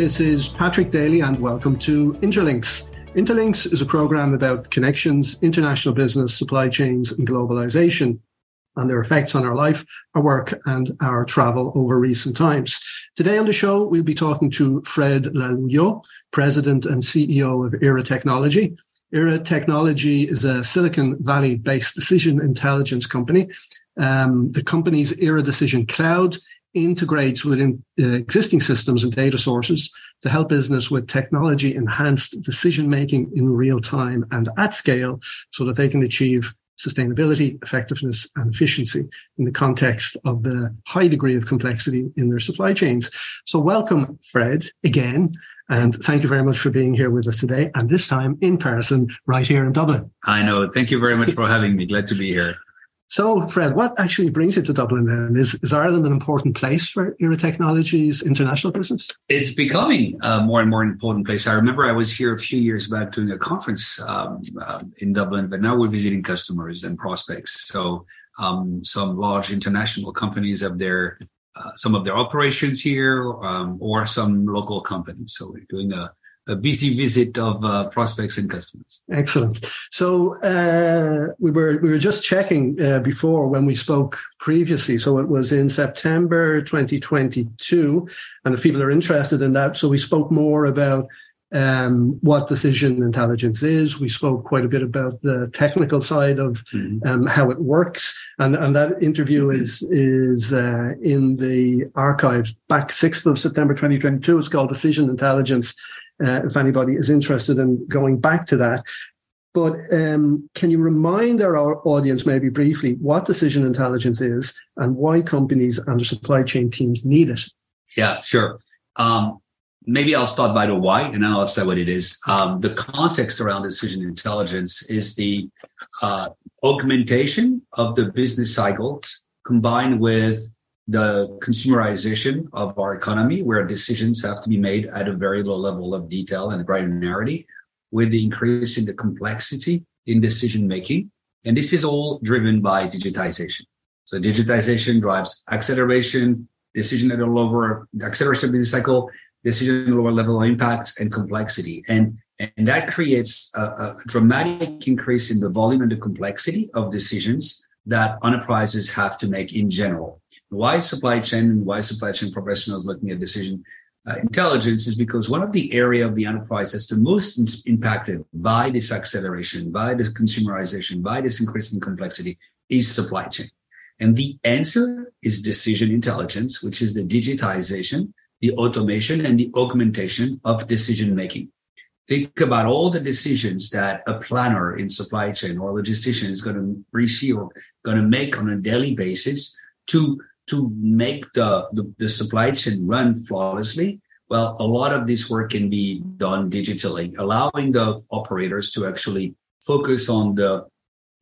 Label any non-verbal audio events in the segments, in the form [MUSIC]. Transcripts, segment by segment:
This is Patrick Daly, and welcome to Interlinks. Interlinks is a program about connections, international business, supply chains, and globalization, and their effects on our life, our work, and our travel over recent times. Today on the show, we'll be talking to Fred Laluyaux, President and CEO of Aera Technology. Aera Technology is a Silicon Valley based decision intelligence company. Um, the company's Aera Decision Cloud integrates within uh, existing systems and data sources to help business with technology enhanced decision making in real time and at scale so that they can achieve sustainability, effectiveness and efficiency in the context of the high degree of complexity in their supply chains. So welcome, Fred, again. And thank you very much for being here with us today. And this time in person, right here in Dublin. I know. Thank you very much for having me. Glad to be here. So, Fred, what actually brings you to Dublin then? Is, is Ireland an important place for Aera Technologies international business? It's becoming a more and more important place. I remember I was here a few years back doing a conference um, uh, in Dublin, but now we're visiting customers and prospects. So, um, some large international companies have their uh, some of their operations here, um, or some local companies. So, we're doing a a busy visit of uh, prospects and customers. Excellent. So uh, we were we were just checking uh, before when we spoke previously. So it was in September 2022, and if people are interested in that, so we spoke more about um, what decision intelligence is. We spoke quite a bit about the technical side of mm-hmm. um, how it works, and, and that interview is is uh, in the archives back 6th of September 2022. It's called Decision Intelligence uh, if anybody is interested in going back to that. But um, can you remind our audience, maybe briefly, what decision intelligence is and why companies and their supply chain teams need it? Yeah, sure. Um, maybe I'll start by the why and then I'll say what it is. Um, the context around decision intelligence is the uh, augmentation of the business cycles combined with the consumerization of our economy, where decisions have to be made at a very low level of detail and granularity, with the increase in the complexity in decision making. And this is all driven by digitization. So digitization drives acceleration, decision at a lower acceleration of the cycle, decision lower level of impact and complexity. And, and that creates a, a dramatic increase in the volume and the complexity of decisions that enterprises have to make in general. Why supply chain and why supply chain professionals looking at decision uh, intelligence is because one of the area of the enterprise that's the most impacted by this acceleration, by the consumerization, by this increasing complexity is supply chain. And the answer is decision intelligence, which is the digitization, the automation and the augmentation of decision making. Think about all the decisions that a planner in supply chain or a logistician is going to receive or going to make on a daily basis to to make the, the, the supply chain run flawlessly, well, a lot of this work can be done digitally, allowing the operators to actually focus on the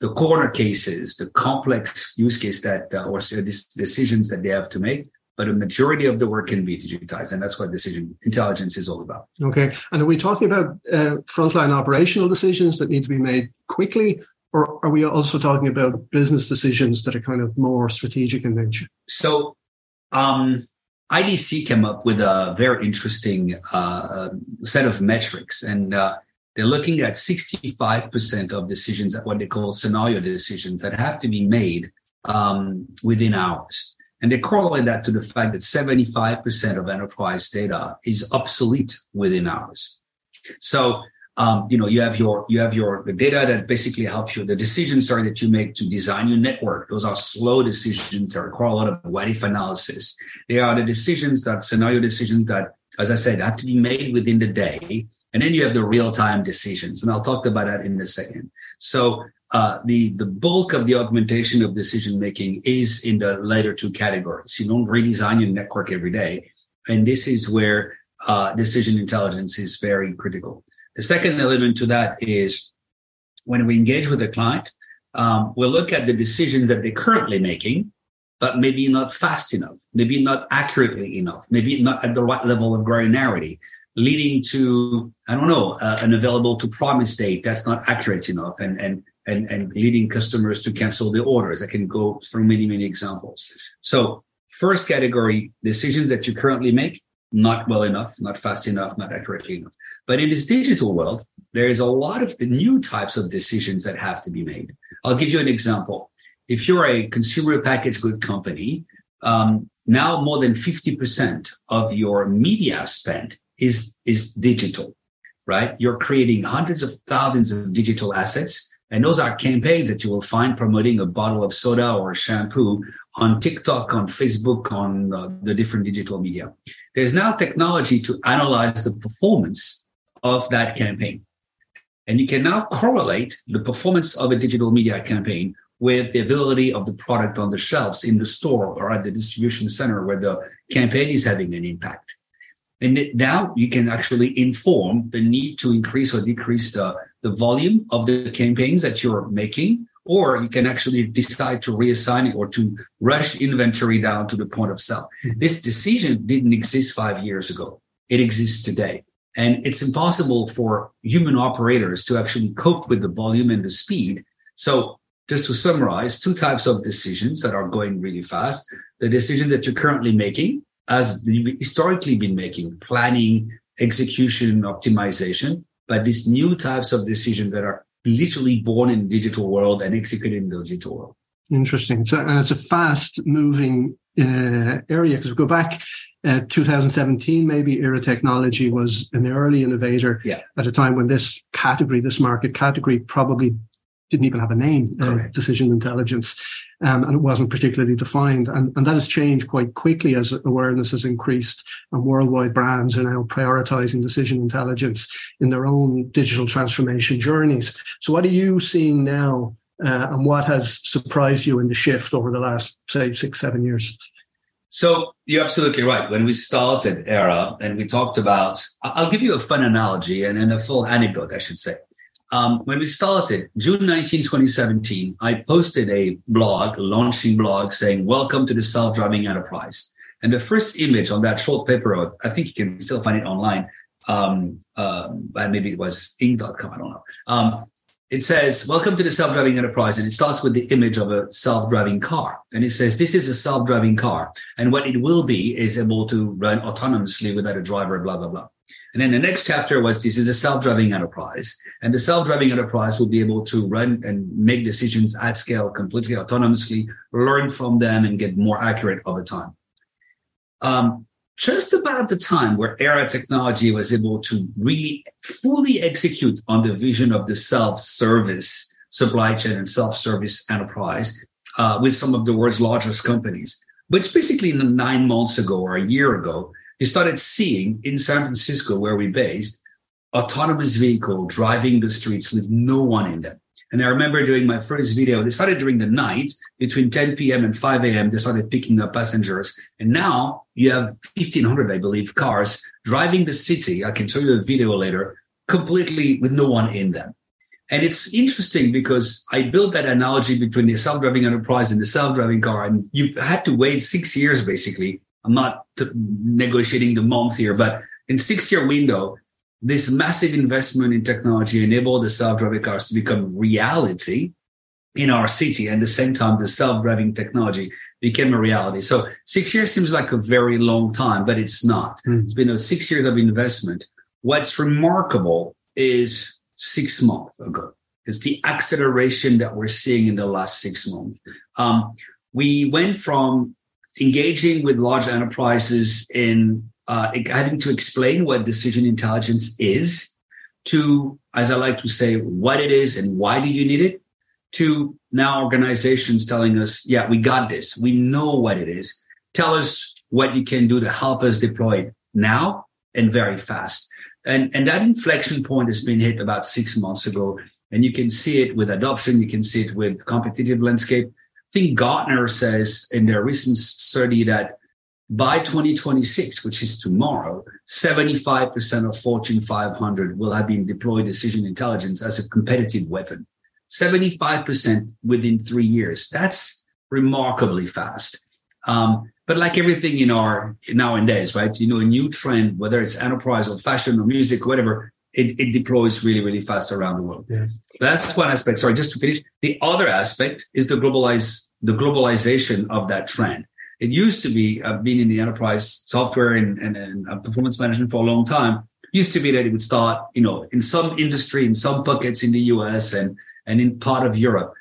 the corner cases, the complex use case that uh, or this decisions that they have to make. But a majority of the work can be digitized, and that's what decision intelligence is all about. Okay, and are we talking about uh, frontline operational decisions that need to be made quickly, or are we also talking about business decisions that are kind of more strategic in nature? So, um, IDC came up with a very interesting uh, set of metrics, and uh, they're looking at 65% of decisions, what they call scenario decisions, that have to be made um, within hours. And they correlate that to the fact that 75% of enterprise data is obsolete within hours. So um, you know, you have your you have your the data that basically helps you. The decisions are that you make to design your network. Those are slow decisions that require a lot of what if analysis. They are the decisions that scenario decisions that, as I said, have to be made within the day. And then you have the real time decisions, and I'll talk about that in a second. So uh, the the bulk of the augmentation of decision making is in the later two categories. You don't redesign your network every day, and this is where uh, decision intelligence is very critical. The second element to that is when we engage with a client, um, we'll look at the decisions that they're currently making, but maybe not fast enough, maybe not accurately enough, maybe not at the right level of granularity, leading to, I don't know, uh, an available to promise date that's not accurate enough and, and, and, and leading customers to cancel the orders. I can go through many, many examples. So first category, decisions that you currently make, not well enough, not fast enough, not accurately enough. But in this digital world, there is a lot of the new types of decisions that have to be made. I'll give you an example. If you're a consumer packaged good company, um, now more than 50% of your media spend is, is digital, right? You're creating hundreds of thousands of digital assets. And those are campaigns that you will find promoting a bottle of soda or shampoo on TikTok, on Facebook, on uh, the different digital media. There's now technology to analyze the performance of that campaign. And you can now correlate the performance of a digital media campaign with the availability of the product on the shelves in the store or at the distribution center where the campaign is having an impact. And now you can actually inform the need to increase or decrease the, the volume of the campaigns that you're making, or you can actually decide to reassign it or to rush inventory down to the point of sale. Mm-hmm. This decision didn't exist five years ago. It exists today. And it's impossible for human operators to actually cope with the volume and the speed. So just to summarize, two types of decisions that are going really fast. The decision that you're currently making, as you've historically been making, planning, execution, optimization, but these new types of decisions that are literally born in the digital world and executed in the digital world. Interesting. So, and it's a fast moving uh, area because we go back uh, 2017, maybe Aera Technology was an early innovator yeah. at a time when this category, this market category, probably didn't even have a name, uh, decision intelligence, um, and it wasn't particularly defined. And, and that has changed quite quickly as awareness has increased, and worldwide brands are now prioritizing decision intelligence in their own digital transformation journeys. So, what are you seeing now, uh, and what has surprised you in the shift over the last, say, six, seven years? So you're absolutely right. When we started Aera and we talked about, I'll give you a fun analogy and, and a full anecdote, I should say. Um, when we started, June 19, 2017, I posted a blog, a launching blog saying, welcome to the self-driving enterprise. And the first image on that short paper, I think you can still find it online. Um, uh, maybe it was Inc.com. I don't know. Um, it says, welcome to the self-driving enterprise. And it starts with the image of a self-driving car. And it says, this is a self-driving car. And what it will be is able to run autonomously without a driver, blah, blah, blah. And then the next chapter was, this is a self-driving enterprise. And the self-driving enterprise will be able to run and make decisions at scale completely autonomously, learn from them and get more accurate over time. Um, just about the time where Aera Technology was able to really fully execute on the vision of the self-service supply chain and self-service enterprise uh, with some of the world's largest companies. Which basically nine months ago or a year ago, you started seeing in San Francisco, where we based, autonomous vehicle driving the streets with no one in them. And I remember doing my first video, they started during the night between 10 p.m. and 5 a.m. They started picking up passengers. And now you have 1500, I believe, cars driving the city. I can show you a video later completely with no one in them. And it's interesting because I built that analogy between the self-driving enterprise and the self-driving car. And you've had to wait six years, basically. I'm not negotiating the months here, but in six year window, this massive investment in technology enabled the self-driving cars to become reality in our city. And at the same time, the self-driving technology became a reality. So six years seems like a very long time, but it's not. Mm. It's been a six years of investment. What's remarkable is six months ago. It's the acceleration that we're seeing in the last six months. Um, we went from engaging with large enterprises in uh, having to explain what decision intelligence is to, as I like to say, what it is and why do you need it to now organizations telling us, yeah, we got this. We know what it is. Tell us what you can do to help us deploy it now and very fast. And, and that inflection point has been hit about six months ago. And you can see it with adoption. You can see it with competitive landscape. Think Gartner says in their recent study that by 2026, which is tomorrow, 75% of Fortune 500 will have been deployed decision intelligence as a competitive weapon. 75% within three years. That's remarkably fast. Um, but like everything in our nowadays, right? You know, a new trend, whether it's enterprise or fashion or music, or whatever, it, it deploys really, really fast around the world. Yeah. That's one aspect. Sorry, just to finish. The other aspect is the globalize, the globalization of that trend. It used to be, I've been in the enterprise software and, and, and uh, performance management for a long time. Used to be that it would start, you know, in some industry, in some buckets in the US and, and in part of Europe.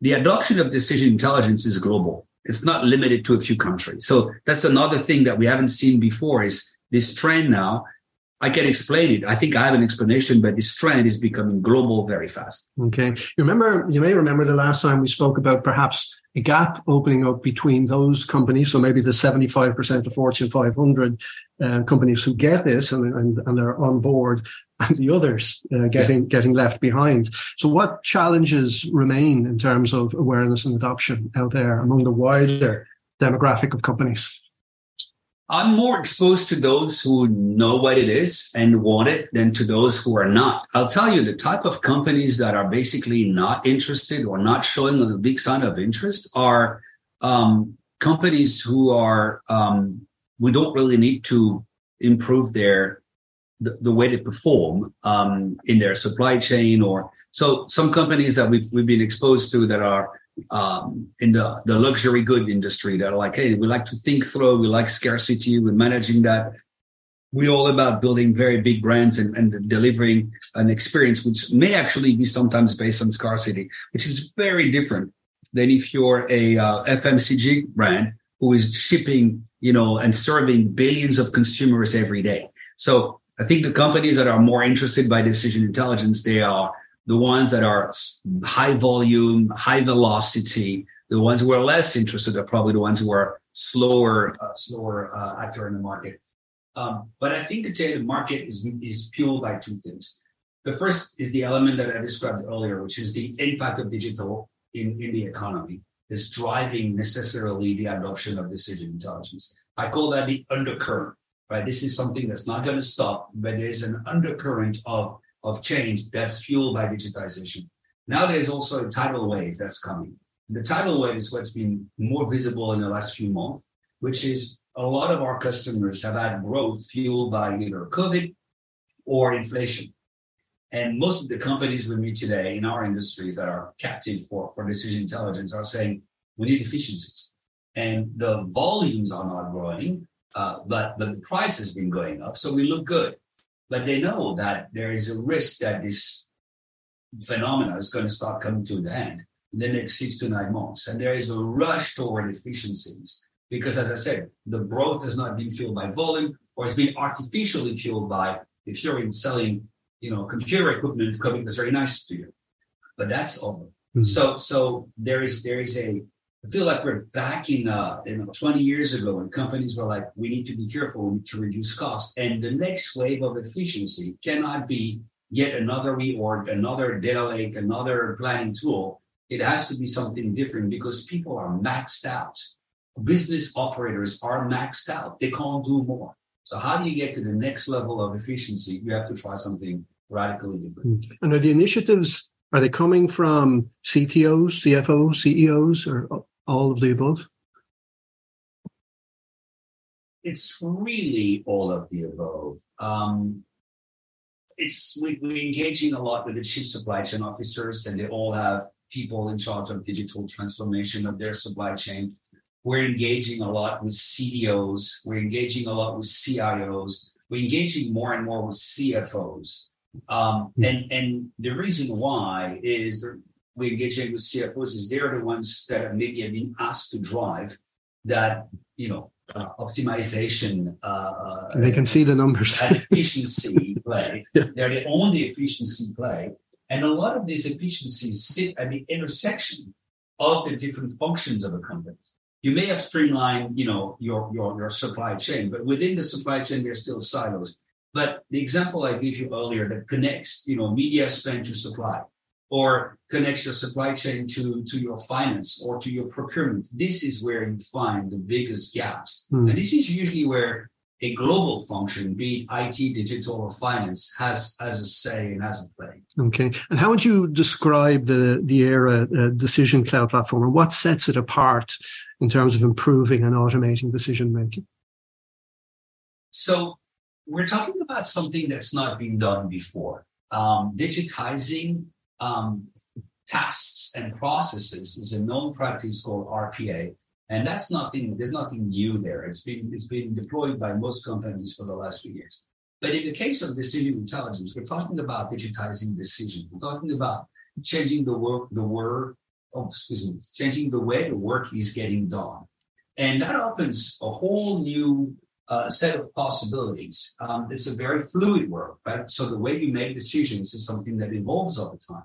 The adoption of decision intelligence is global. It's not limited to a few countries. So that's another thing that we haven't seen before is this trend now I can explain it. I think I have an explanation, but this trend is becoming global very fast. Okay. You remember, you may remember the last time we spoke about perhaps a gap opening up between those companies. So maybe the 75% of Fortune 500 uh, companies who get this and, and, and are on board and the others uh, getting, yeah. getting left behind. So what challenges remain in terms of awareness and adoption out there among the wider demographic of companies? I'm more exposed to those who know what it is and want it than to those who are not. I'll tell you the type of companies that are basically not interested or not showing a big sign of interest are um, companies who are um, we don't really need to improve their the, the way they perform um, in their supply chain or so some companies that we've, we've been exposed to that are um, in the, the luxury good industry that are like, hey, we like to think through, we like scarcity, we're managing that. We're all about building very big brands and, and delivering an experience which may actually be sometimes based on scarcity, which is very different than if you're a uh, FMCG brand who is shipping, you know, and serving billions of consumers every day. So I think the companies that are more interested by decision intelligence, they are the ones that are high volume, high velocity. The ones who are less interested are probably the ones who are slower, uh, slower uh, actor in the market. Um, but I think the market is, is fueled by two things. The first is the element that I described earlier, which is the impact of digital in, in the economy is driving necessarily the adoption of decision intelligence. I call that the undercurrent, right? This is something that's not going to stop, but there's an undercurrent of of change that's fueled by digitization. Now there's also a tidal wave that's coming. The tidal wave is what's been more visible in the last few months, which is a lot of our customers have had growth fueled by either COVID or inflation. And most of the companies we meet today in our industries that are captive for, for decision intelligence are saying we need efficiencies. And the volumes are not growing, uh, but, but the price has been going up. So we look good but they know that there is a risk that this phenomena is going to start coming to the end in the next six to nine months. And there is a rush toward efficiencies because, as I said, the growth has not been fueled by volume or it's been artificially fueled by if you're in selling, you know, computer equipment, equipment is very nice to you, but that's over. Mm-hmm. So, so there is there is a I feel like we're back in, uh, in 20 years ago when companies were like, we need to be careful to reduce cost. And the next wave of efficiency cannot be yet another reorg, another data lake, another planning tool. It has to be something different because people are maxed out. Business operators are maxed out. They can't do more. So how do you get to the next level of efficiency? You have to try something radically different. And are the initiatives are they coming from CTOs, CFOs, CEOs, or all of the above? It's really all of the above. Um, it's we, we're engaging a lot with the chief supply chain officers, and they all have people in charge of digital transformation of their supply chain. We're engaging a lot with CDOs. We're engaging a lot with CIOs. We're engaging more and more with CFOs. Um, hmm. and and the reason why is we engage with CFOs is they're the ones that maybe have been asked to drive that, you know, uh, optimization. Uh, they can see the numbers. efficiency play. [LAUGHS] Yeah. They're the only efficiency play. And a lot of these efficiencies sit at the intersection of the different functions of a company. You may have streamlined, you know, your, your, your supply chain, but within the supply chain, there's still silos. But the example I gave you earlier that connects, you know, media spend to supply or connects your supply chain to, to your finance or to your procurement. This is where you find the biggest gaps. Mm. And this is usually where a global function, be it IT, digital, or finance, has has a say and has a play. Okay. And how would you describe the the Aera uh, Decision Cloud platform, and what sets it apart in terms of improving and automating decision making? So we're talking about something that's not been done before. Um, digitizing um, tasks and processes is a known practice called RPA. And that's nothing, there's nothing new there. It's been, it's been deployed by most companies for the last few years. But in the case of decision intelligence, we're talking about digitizing decisions. We're talking about changing the work, the work, oh, excuse me, changing the way the work is getting done. And that opens a whole new uh, set of possibilities. Um, it's a very fluid world, right? So the way you make decisions is something that evolves over time.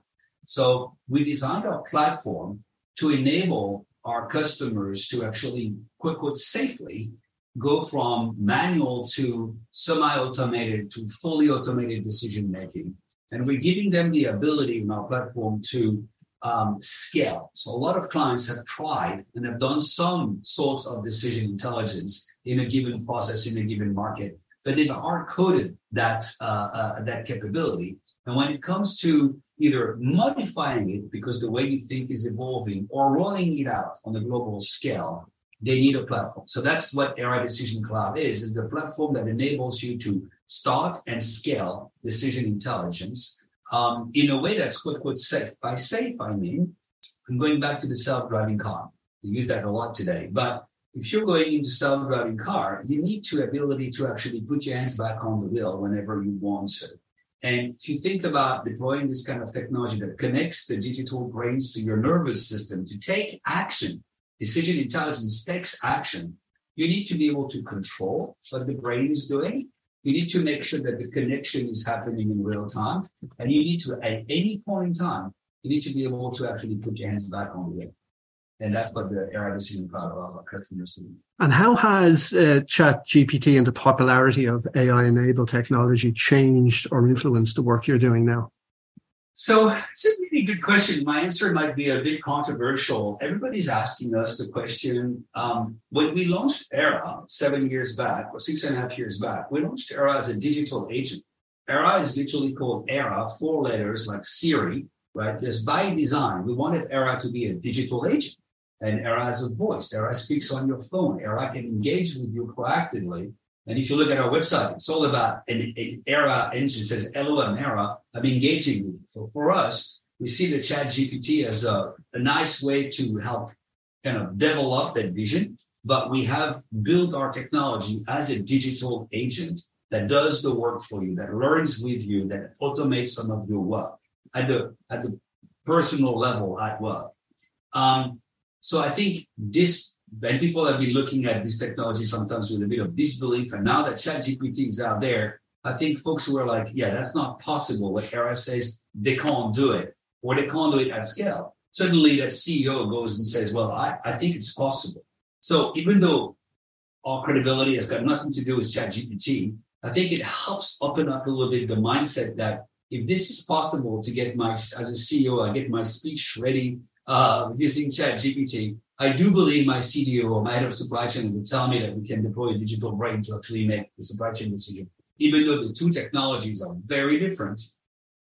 So we designed our platform to enable our customers to actually, quote, quote, safely go from manual to semi-automated to fully automated decision making. And we're giving them the ability in our platform to um, scale. So a lot of clients have tried and have done some sorts of decision intelligence in a given process in a given market, but they've hard coded that uh, uh, that capability. And when it comes to either modifying it because the way you think is evolving or rolling it out on a global scale, they need a platform. So that's what AI Decision Cloud is, is the platform that enables you to start and scale decision intelligence um, in a way that's quote, quote, safe. By safe, I mean, I'm going back to the self-driving car. We use that a lot today. But if you're going into self-driving car, you need to ability to actually put your hands back on the wheel whenever you want to. And if you think about deploying this kind of technology that connects the digital brains to your nervous system to take action, decision intelligence takes action, you need to be able to control what the brain is doing you need to make sure that the connection is happening in real time. And you need to, at any point in time, you need to be able to actually put your hands back on the wheel. And that's what the Aera Decision Cloud our customers. And how has uh, Chat GPT and the popularity of AI enabled technology changed or influenced the work you're doing now? So it's a really good question. My answer might be a bit controversial. Everybody's asking us the question. Um, when we launched Aera seven years back or six and a half years back, we launched Aera as a digital agent. Aera is literally called Aera, four letters like Siri, right? Just by design, we wanted Aera to be a digital agent. And Aera has a voice. Aera speaks on your phone. Aera can engage with you proactively and if you look at our website, it's all about an, an era engine. It says LLM era. I'm engaging with it. So for us, we see the chat GPT as a, a nice way to help kind of develop that vision. But we have built our technology as a digital agent that does the work for you, that learns with you, that automates some of your work at the at the personal level at work. Um, so I think this and people have been looking at this technology sometimes with a bit of disbelief. And now that ChatGPT is out there, I think folks were like, yeah, that's not possible. What Aera says they can't do it, or they can't do it at scale. Suddenly that CEO goes and says, well, I, I think it's possible. So even though our credibility has got nothing to do with ChatGPT, I think it helps open up a little bit the mindset that if this is possible to get my, as a CEO, I get my speech ready uh, using ChatGPT, I do believe my CDO or my head of supply chain would tell me that we can deploy a digital brain to actually make the supply chain decision. Even though the two technologies are very different,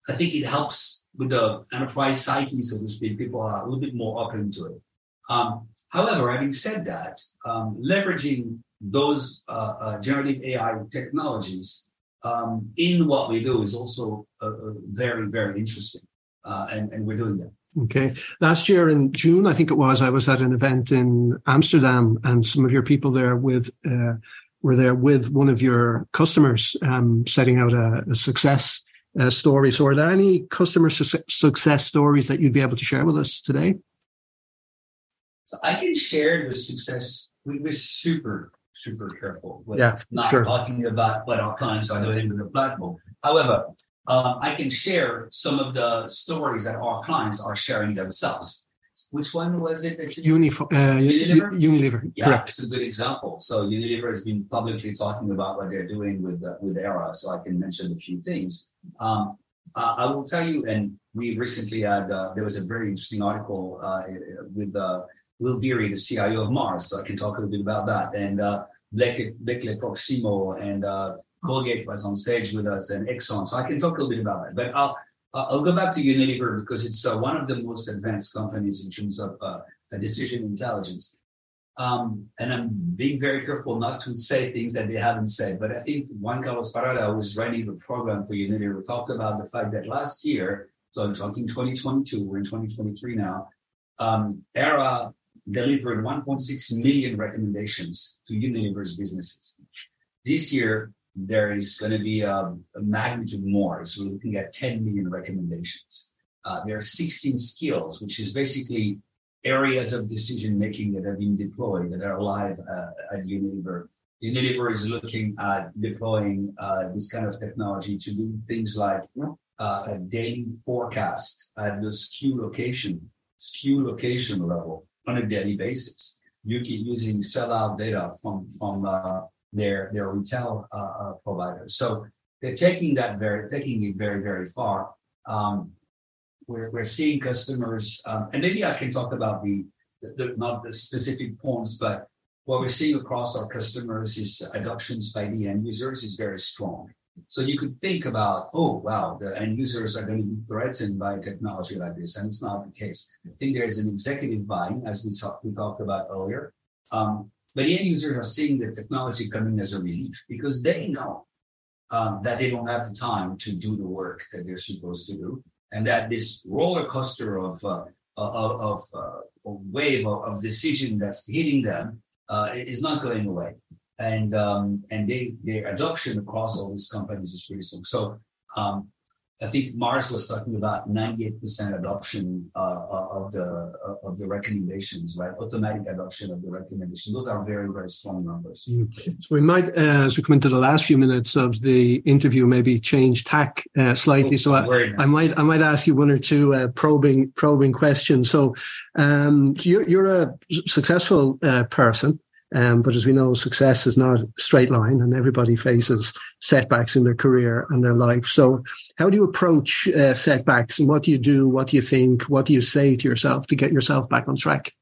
I think it helps with the enterprise psyche, so to speak. People are a little bit more open to it. Um, however, having said that, um, leveraging those uh, uh, generative AI technologies um, in what we do is also uh, uh very, very interesting. Uh, and, and we're doing that. Okay. Last year in June, I think it was, I was at an event in Amsterdam and some of your people there with, uh, were there with one of your customers, um, setting out a, a success uh, story. So are there any customer su- success stories that you'd be able to share with us today? So I can share the success. We were super, super careful with yeah, not sure. talking about what our clients are doing with the platform. However, um, I can share some of the stories that our clients are sharing themselves. Which one was it that you Unif- uh, Unilever? Unilever, yeah, correct. It's a good example. So Unilever has been publicly talking about what they're doing with uh, with Aera. So I can mention a few things. Um, uh, I will tell you, and we recently had uh, there was a very interesting article uh, with uh, Will Beery, the CIO of Mars. So I can talk a little bit about that. And uh, Blake, Blake Proximo and Colgate was on stage with us and Exxon. So I can talk a little bit about that. But I'll I'll go back to Unilever because it's uh, one of the most advanced companies in terms of uh, decision intelligence. Um, and I'm being very careful not to say things that they haven't said. But I think Juan Carlos Parada, who was running the program for Unilever, talked about the fact that last year, so I'm talking 2022, we're in 2023 now, um, Aera delivered 1.6 million recommendations to Unilever's businesses. This year, there is going to be a, a magnitude more. So we're looking at 10 million recommendations. Uh, there are 16 skills, which is basically areas of decision making that have been deployed that are live uh, at Unilever. Unilever is looking at deploying uh, this kind of technology to do things like uh, a daily forecast at the SKU location, SKU location level on a daily basis. You keep using sellout data from from uh, their their retail uh, uh, providers. So they're taking that very taking it very very far. Um, we're, we're seeing customers, um, and maybe I can talk about the, the, not the specific points, but what we're seeing across our customers is adoptions by the end users is very strong. So you could think about, oh wow, the end users are going to be threatened by technology like this, and it's not the case. I think there is an executive buying, as we saw, we talked about earlier. Um, but the end users are seeing the technology coming as a relief because they know um, that they don't have the time to do the work that they're supposed to do and that this roller coaster of uh, of, of uh, wave of, of, decision that's hitting them uh, is not going away, and um, and they their adoption across all these companies is pretty strong. So um, I think Mars was talking about 98% adoption uh, uh, of the uh, of the recommendations, right? Automatic adoption of the recommendations. Those are very very strong numbers. Mm. So we might, uh, as we come into the last few minutes of the interview, maybe change tack uh, slightly. So I, I, might I might ask you one or two uh, probing probing questions. So, um, so you're, you're a successful person. Um, but as we know, success is not a straight line and everybody faces setbacks in their career and their life. So how do you approach uh, setbacks and what do you do? What do you think? What do you say to yourself to get yourself back on track?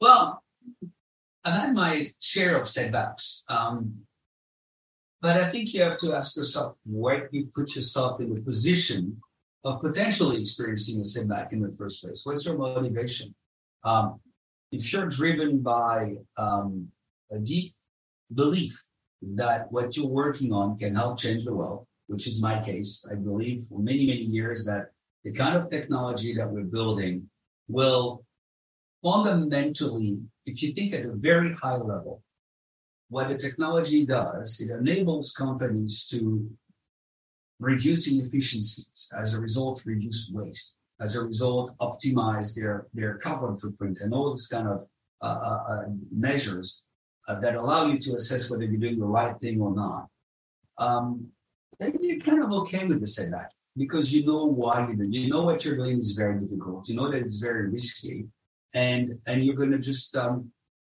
Well, I've had my share of setbacks. Um, but I think you have to ask yourself where you put yourself in the position of potentially experiencing a setback in the first place. What's your motivation? Um, if you're driven by um, a deep belief that what you're working on can help change the world, which is my case, I believe for many, many years that the kind of technology that we're building will fundamentally, if you think at a very high level, what the technology does, it enables companies to reduce inefficiencies, as a result, reduce waste as a result, optimize their, their carbon footprint and all these kind of uh, uh, uh, measures uh, that allow you to assess whether you're doing the right thing or not, um, then you're kind of okay with the setback because you know why doing. You know what you're doing is very difficult. You know that it's very risky, and and you're going to just um,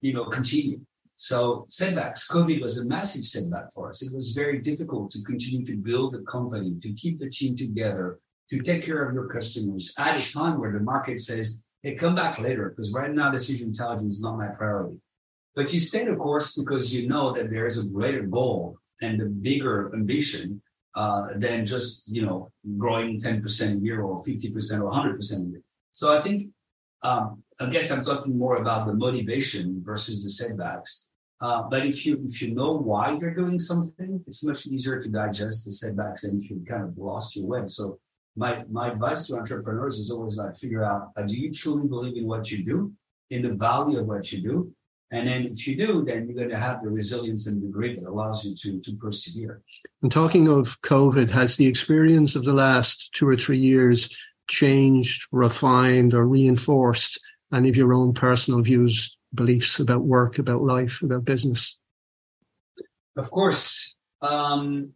you know continue. So setbacks. COVID was a massive setback for us. It was very difficult to continue to build a company, to keep the team together, to take care of your customers at a time where the market says, hey, come back later, because right now decision intelligence is not my priority. But you stay the course because you know that there is a greater goal and a bigger ambition uh, than just, you know, growing 10% a year or 50% or 100% a year. So I think, um, I guess I'm talking more about the motivation versus the setbacks. Uh, but if you if you know why you're doing something, it's much easier to digest the setbacks than if you kind of lost your way. So my my advice to entrepreneurs is always like figure out uh, do you truly believe in what you do, in the value of what you do, and then if you do, then you're going to have the resilience and the grit that allows you to to persevere. And talking of COVID, has the experience of the last two or three years changed, refined, or reinforced any of your own personal views, beliefs about work, about life, about business? Of course. Um,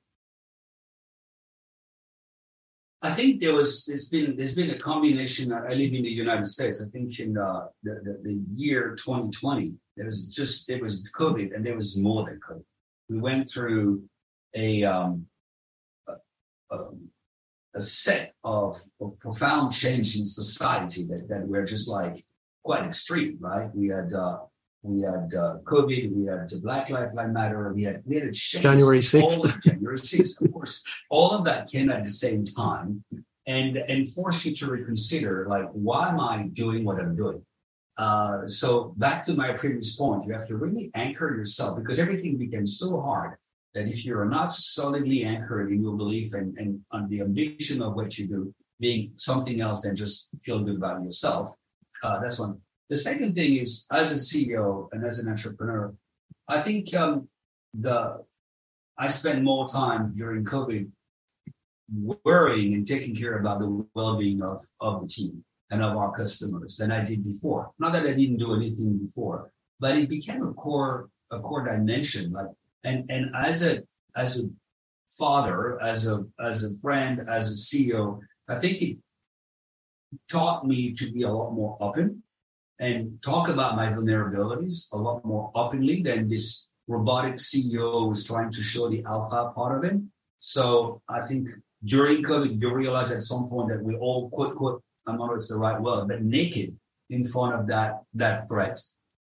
I think there was there's been there's been a combination. I live in the United States. I think in uh, the, the, the year 2020, there was just there was COVID, and there was more than COVID. We went through a um, a, a, a set of, of profound change in society that, that were just like quite extreme, right? We had uh, we had uh, COVID, we had the Black Lives Matter, we had we had. January 6th. January 6th, of course. All of that came at the same time and and force you to reconsider like why am I doing what I'm doing? Uh, so back to my previous point, you have to really anchor yourself because everything becomes so hard that if you're not solidly anchored in your belief and, and on the ambition of what you do being something else than just feel good about yourself, Uh, that's one. The second thing is, as a CEO and as an entrepreneur, I think um, the I spent more time during COVID worrying and taking care about the well-being of, of the team and of our customers than I did before. Not that I didn't do anything before, but it became a core a core dimension. Like and and as a as a father, as a as a friend, as a CEO, I think it taught me to be a lot more open and talk about my vulnerabilities a lot more openly than this robotic CEO was trying to show the alpha part of it. So I think during COVID, you realize at some point that we all quote quote, I'm not sure it's the right word, but naked in front of that that threat.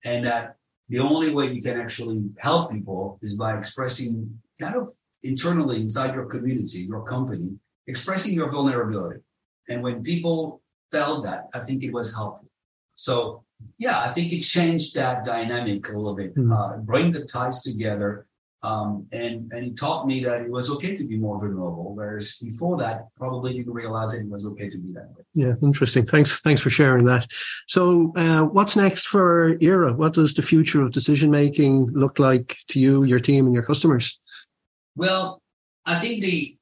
And that the only way you can actually help people is by expressing kind of internally inside your community, your company, expressing your vulnerability. And when people felt that, I think it was helpful. So yeah, I think it changed that dynamic a little bit, mm-hmm. uh, bring the ties together. Um, and and it taught me that it was okay to be more vulnerable, whereas before that, probably didn't realize it was okay to be that way. Yeah, interesting. Thanks, thanks for sharing that. So, uh, what's next for Aera? What does the future of decision making look like to you, your team, and your customers? Well, I think the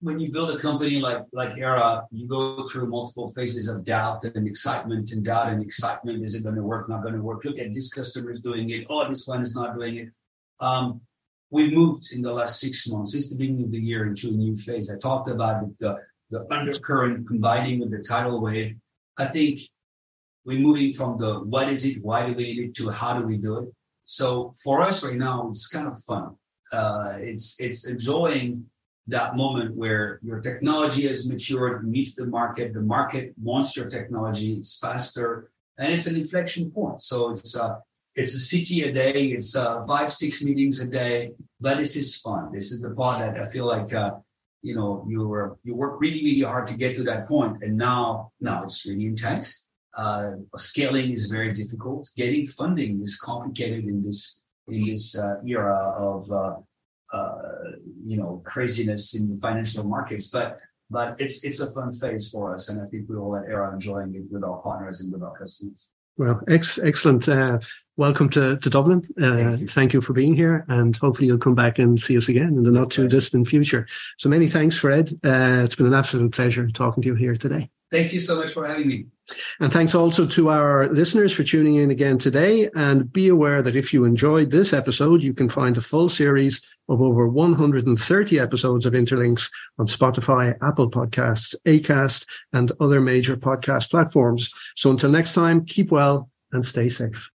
when you build a company like like Aera, you go through multiple phases of doubt and excitement and doubt and excitement. Is it going to work? Not going to work? Look at this customer is doing it. Oh, this one is not doing it. Um, we moved in the last six months, since the beginning of the year, into a new phase. I talked about the, the undercurrent combining with the tidal wave. I think we're moving from the what is it, why do we need it, to how do we do it. So for us right now, it's kind of fun. Uh, it's it's enjoying that moment where your technology has matured, meets the market, the market wants your technology, it's faster, and it's an inflection point. So it's a it's a city a day, it's uh, five six meetings a day, but this is fun. This is the part that I feel like uh, you know you were you work really really hard to get to that point, and now now it's really intense. Uh, scaling is very difficult. Getting funding is complicated in this in this uh, era of uh, you know craziness in the financial markets, but but it's it's a fun phase for us, and I think we all at Aera enjoying it with our partners and with our customers. Well, ex- excellent. Uh, welcome to, to Dublin. Uh, thank, you. thank, you. for being here, and hopefully you'll come back and see us again in the not too distant future. So many thanks, Fred. Uh, it's been an absolute pleasure talking to you here today. Thank you so much for having me. And thanks also to our listeners for tuning in again today. And be aware that if you enjoyed this episode, you can find a full series of over 130 episodes of Interlinks on Spotify, Apple Podcasts, Acast, and other major podcast platforms. So until next time, keep well and stay safe.